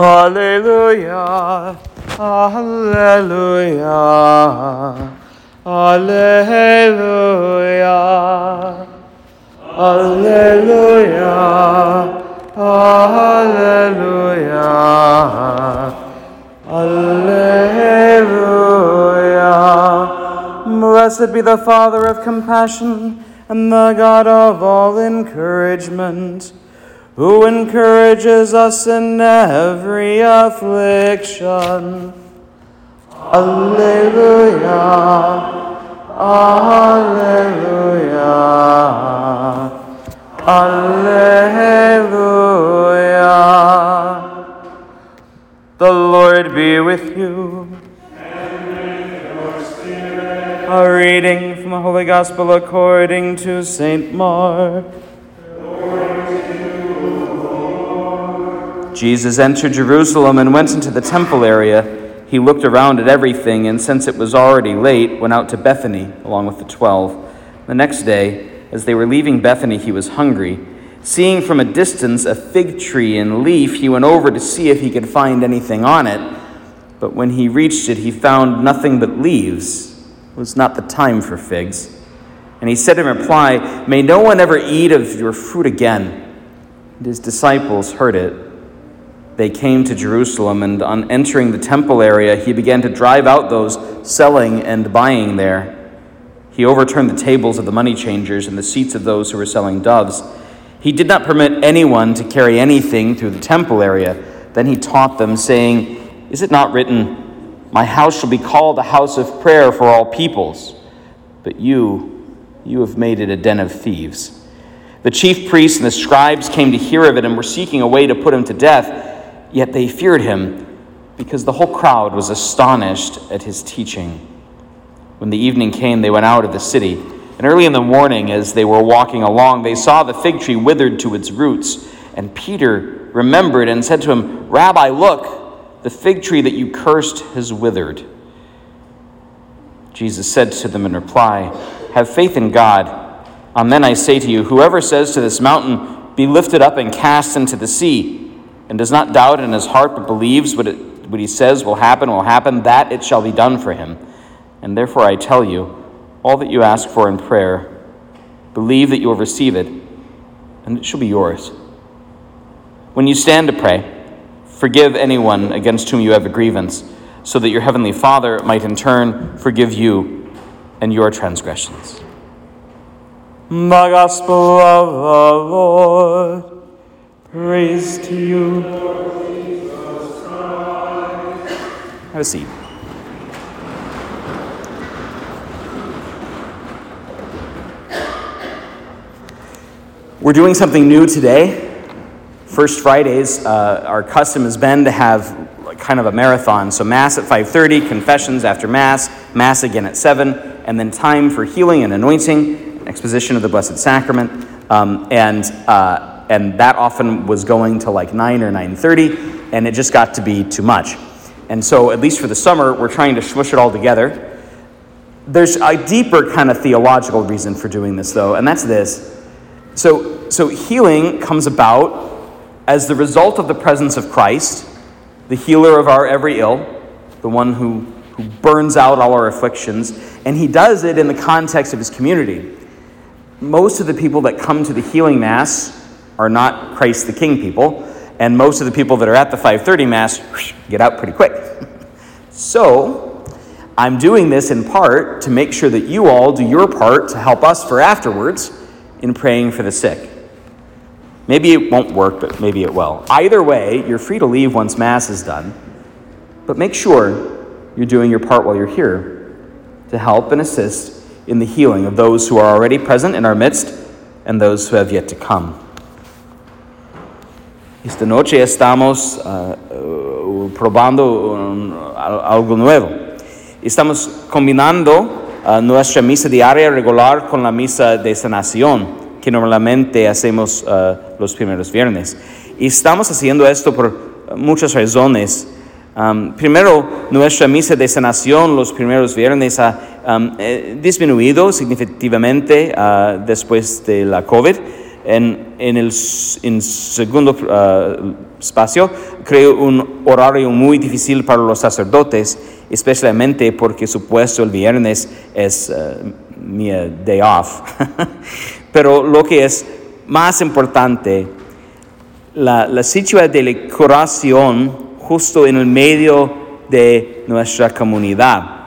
Alleluia. Alleluia. Alleluia. Alleluia. Alleluia. Alleluia. Blessed be the Father of compassion and the God of all encouragement, who encourages us in every affliction. Alleluia. Alleluia. Alleluia. The Lord be with you. A reading from the Holy Gospel according to St. Mark. Jesus entered Jerusalem and went into the temple area. He looked around at everything, and since it was already late, went out to Bethany along with the twelve. The next day, as they were leaving Bethany, he was hungry. Seeing from a distance a fig tree in leaf, he went over to see if he could find anything on it. But when he reached it, he found nothing but leaves. It was not the time for figs. And he said in reply, May no one ever eat of your fruit again. And his disciples heard it. They came to Jerusalem, and on entering the temple area, he began to drive out those selling and buying there. He overturned the tables of the money changers and the seats of those who were selling doves. He did not permit anyone to carry anything through the temple area. Then he taught them, saying, Is it not written, My house shall be called a house of prayer for all peoples? But you, you have made it a den of thieves. The chief priests and the scribes came to hear of it and were seeking a way to put him to death, yet they feared him, because the whole crowd was astonished at his teaching. When the evening came, they went out of the city. And early in the morning, as they were walking along, they saw the fig tree withered to its roots. And Peter remembered and said to him, Rabbi, look, the fig tree that you cursed has withered. Jesus said to them in reply, Have faith in God. Amen, I say to you, whoever says to this mountain, Be lifted up and cast into the sea, and does not doubt in his heart, but believes what, it, what he says will happen, will happen, that it shall be done for him. And therefore I tell you, all that you ask for in prayer, believe that you will receive it, and it shall be yours. When you stand to pray, forgive anyone against whom you have a grievance, so that your heavenly Father might in turn forgive you and your transgressions. The Gospel of the Lord. Praise to you. Have a seat. We're doing something new today. First Fridays, uh, our custom has been to have kind of a marathon. So mass at 5:30, confessions after mass, mass again at 7, and then time for healing and anointing, exposition of the Blessed Sacrament, um, and uh, and that often was going to like 9 or 9:30, and it just got to be too much. And so, at least for the summer, we're trying to smush it all together. There's a deeper kind of theological reason for doing this, though, and that's this. So, so healing comes about as the result of the presence of Christ, the healer of our every ill, the one who, who burns out all our afflictions, and he does it in the context of his community. Most of the people that come to the healing mass are not Christ the King people, and most of the people that are at the 5:30 mass get out pretty quick. so, I'm doing this in part to make sure that you all do your part to help us for afterwards in praying for the sick. Maybe it won't work, but maybe it will. Either way, you're free to leave once Mass is done, but make sure you're doing your part while you're here to help and assist in the healing of those who are already present in our midst and those who have yet to come. Esta noche estamos uh, uh, probando um, algo nuevo. Estamos combinando uh, nuestra misa diaria regular con la misa de sanación que normalmente hacemos uh, los primeros viernes. Y estamos haciendo esto por muchas razones. Primero, nuestra misa de sanación los primeros viernes ha eh, disminuido significativamente después de la COVID. En, en el en segundo uh, espacio, creó un horario muy difícil para los sacerdotes, especialmente porque su puesto el viernes es uh, mi day off. Pero lo que es más importante, la, la situación de la curación justo en el medio de nuestra comunidad.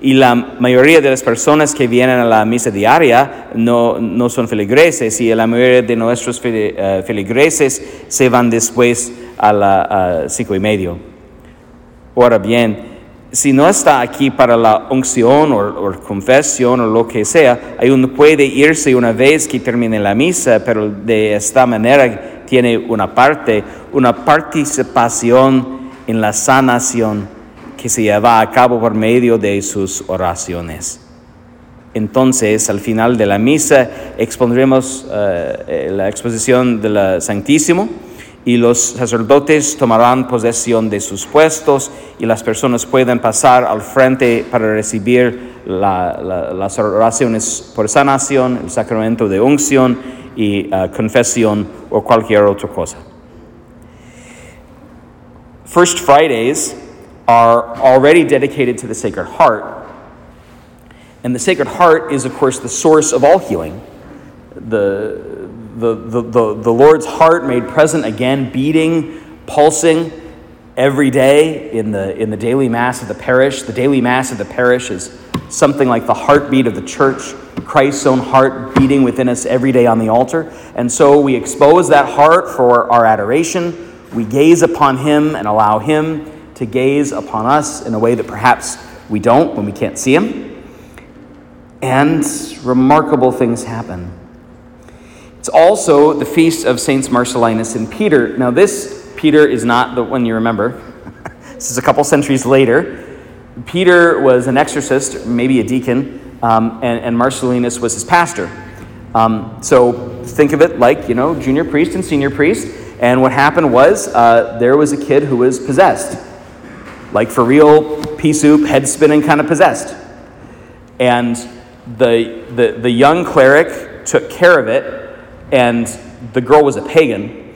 Y la mayoría de las personas que vienen a la misa diaria no, no son feligreses y la mayoría de nuestros eh, feligreses se van después a las cinco y medio. Ahora bien, si no está aquí para la unción o, confesión o lo que sea, hay puede irse una vez que termine la misa, pero de esta manera tiene una parte, una participación en la sanación que se lleva a cabo por medio de sus oraciones. Entonces, al final de la misa, expondremos eh, la exposición del Santísimo y los sacerdotes tomarán posesión de sus puestos y las personas pueden pasar al frente para recibir las oraciones por sanación, el sacramento de unción y eh, confesión o cualquier otra cosa. First Fridays are already dedicated to the Sacred Heart. And the Sacred Heart is, of course, the source of all healing. The, the, the, the, the Lord's heart made present again, beating, pulsing every day in the, in the daily Mass of the parish. The daily Mass of the parish is something like the heartbeat of the church, Christ's own heart beating within us every day on the altar. And so we expose that heart for our adoration. We gaze upon Him and allow Him to gaze upon us in a way that perhaps we don't when we can't see Him. And remarkable things happen. It's also the feast of Saints Marcellinus and Peter. Now, this Peter is not the one you remember. this is a couple centuries later. Peter was an exorcist, maybe a deacon, um, and, and, Marcellinus was his pastor. Um, so think of it like, you know, junior priest and senior priest. And what happened was uh, there was a kid who was possessed like for real, pea soup, head spinning, kind of possessed. And the, the, the young cleric took care of it, and the girl was a pagan,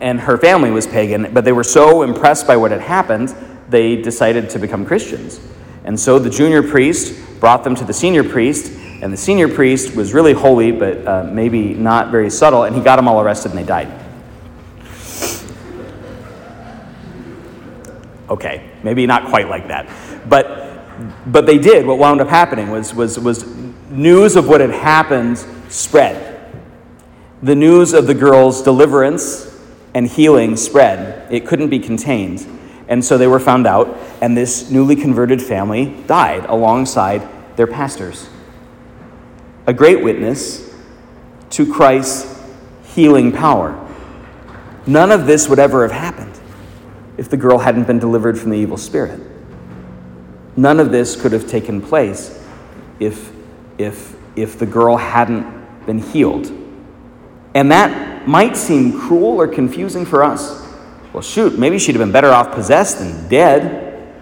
and her family was pagan, but they were so impressed by what had happened, they decided to become Christians. And so the junior priest brought them to the senior priest, and the senior priest was really holy, but uh, maybe not very subtle, and he got them all arrested and they died. Okay, maybe not quite like that. But, but they did. What wound up happening was, was, was news of what had happened spread. The news of the girl's deliverance and healing spread. It couldn't be contained. And so they were found out, and this newly converted family died alongside their pastors. A great witness to Christ's healing power. None of this would ever have happened if the girl hadn't been delivered from the evil spirit. None of this could have taken place if, if, if the girl hadn't been healed. And that might seem cruel or confusing for us. Well, shoot, maybe she'd have been better off possessed than dead.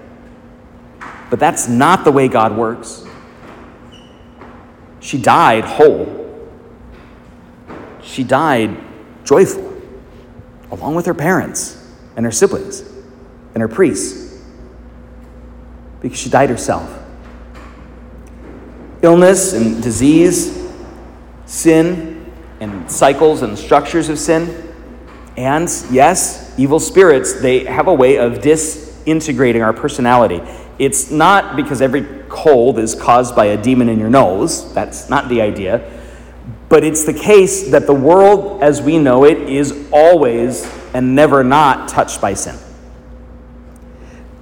But that's not the way God works. She died whole. She died joyful, along with her parents and her siblings and her priests because she died herself. Illness and disease, sin and cycles and structures of sin, and yes, evil spirits, they have a way of disintegrating our personality. It's not because every cold is caused by a demon in your nose, that's not the idea. But it's the case that the world as we know it is always and never not touched by sin.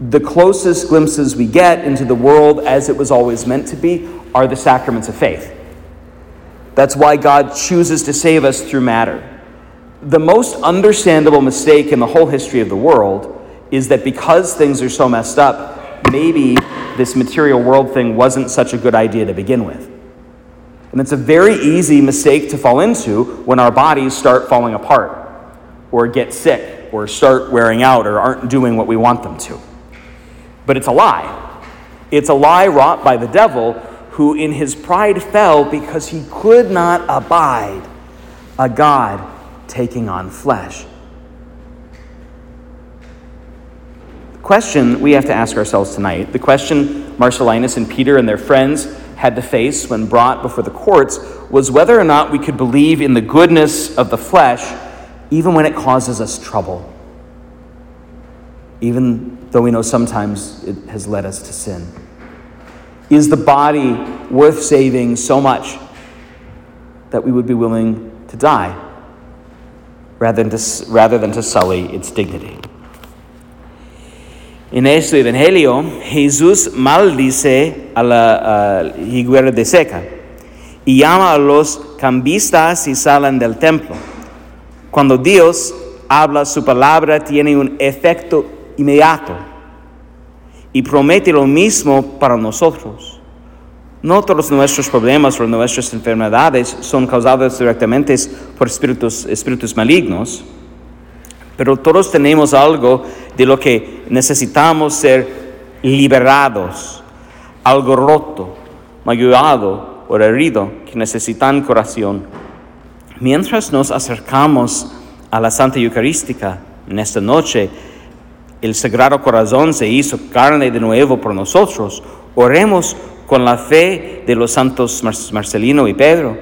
The closest glimpses we get into the world as it was always meant to be are the sacraments of faith. That's why God chooses to save us through matter. The most understandable mistake in the whole history of the world is that because things are so messed up, maybe this material world thing wasn't such a good idea to begin with. And it's a very easy mistake to fall into when our bodies start falling apart, or get sick, or start wearing out, or aren't doing what we want them to. But it's a lie. It's a lie wrought by the devil, who in his pride fell because he could not abide a God taking on flesh. The question we have to ask ourselves tonight, the question Marcellinus and Peter and their friends had to face when brought before the courts, was whether or not we could believe in the goodness of the flesh even when it causes us trouble, even though we know sometimes it has led us to sin. Is the body worth saving so much that we would be willing to die rather than to, rather than to sully its dignity? En este evangelio, Jesús maldice a la uh, de seca y llama a los cambistas y salen del templo. Cuando Dios habla, su palabra tiene un efecto inmediato y promete lo mismo para nosotros. No todos nuestros problemas o nuestras enfermedades son causados directamente por espíritus, malignos, pero todos tenemos algo de lo que necesitamos ser liberados, algo roto, magullado o herido que necesitan curación. Mientras nos acercamos a la Santa Eucarística en esta noche, el Sagrado Corazón se hizo carne de nuevo por nosotros. Oremos con la fe de los santos Marcelino y Pedro,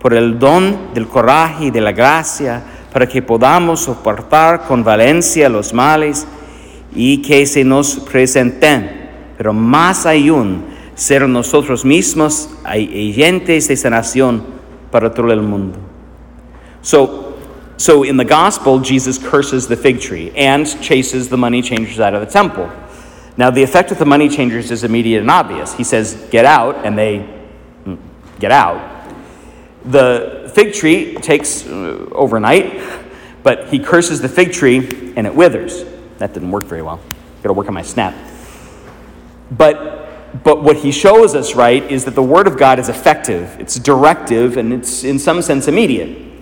por el don del coraje y de la gracia, para que podamos soportar con valencia los males y que se nos presenten, pero más aún ser nosotros mismos agentes de sanación para todo el mundo. So, So in the gospel, Jesus curses the fig tree and chases the money changers out of the temple. Now, the effect of the money changers is immediate and obvious. He says, Get out, and they mm, get out. The fig tree takes uh, overnight, but he curses the fig tree and it withers. That didn't work very well. Got to work on my snap. But, but what he shows us, right, is that the Word of God is effective, it's directive, and it's in some sense immediate.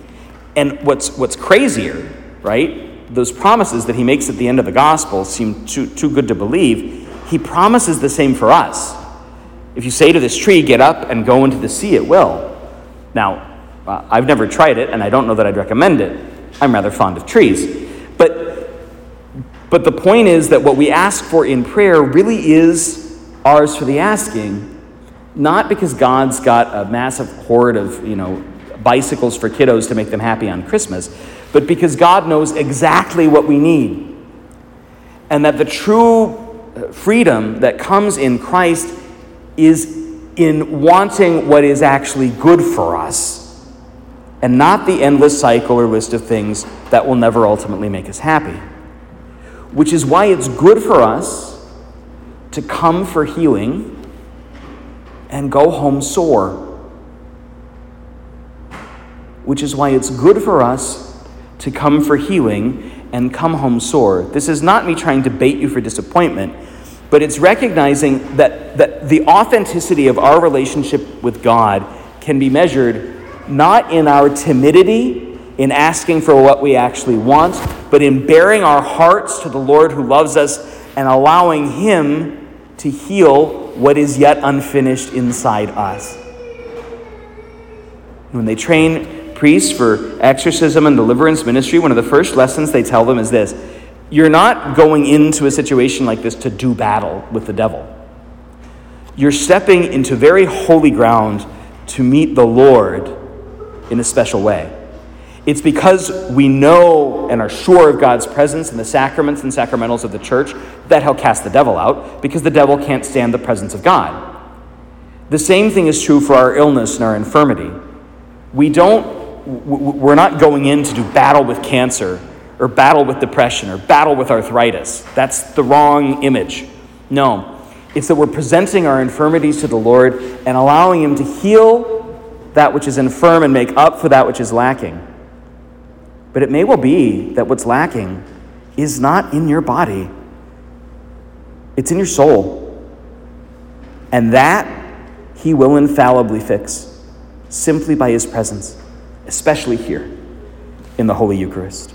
And what's, what's crazier, right? Those promises that he makes at the end of the gospel seem too, too good to believe. He promises the same for us. If you say to this tree, get up and go into the sea, it will. Now, uh, I've never tried it, and I don't know that I'd recommend it. I'm rather fond of trees. But, but the point is that what we ask for in prayer really is ours for the asking, not because God's got a massive hoard of, you know, bicycles for kiddos to make them happy on Christmas, but because God knows exactly what we need. And that the true uh, freedom that comes in Christ is in wanting what is actually good for us and not the endless cycle or list of things that will never ultimately make us happy. Which is why it's good for us to come for healing and go home sore which is why it's good for us to come for healing and come home sore. This is not me trying to bait you for disappointment, but it's recognizing that, that the authenticity of our relationship with God can be measured not in our timidity, in asking for what we actually want, but in baring our hearts to the Lord who loves us and allowing Him to heal what is yet unfinished inside us. When they train priests for exorcism and deliverance ministry, one of the first lessons they tell them is this You're not going into a situation like this to do battle with the devil. You're stepping into very holy ground to meet the Lord in a special way. It's because we know and are sure of God's presence in the sacraments and sacramentals of the church that He'll cast the devil out, because the devil can't stand the presence of God. The same thing is true for our illness and our infirmity. We don't we're not going in to do battle with cancer or battle with depression or battle with arthritis. That's the wrong image. No, it's that we're presenting our infirmities to the Lord and allowing Him to heal that which is infirm and make up for that which is lacking. But it may well be that what's lacking is not in your body, it's in your soul. And that He will infallibly fix simply by His presence especially here in the Holy Eucharist.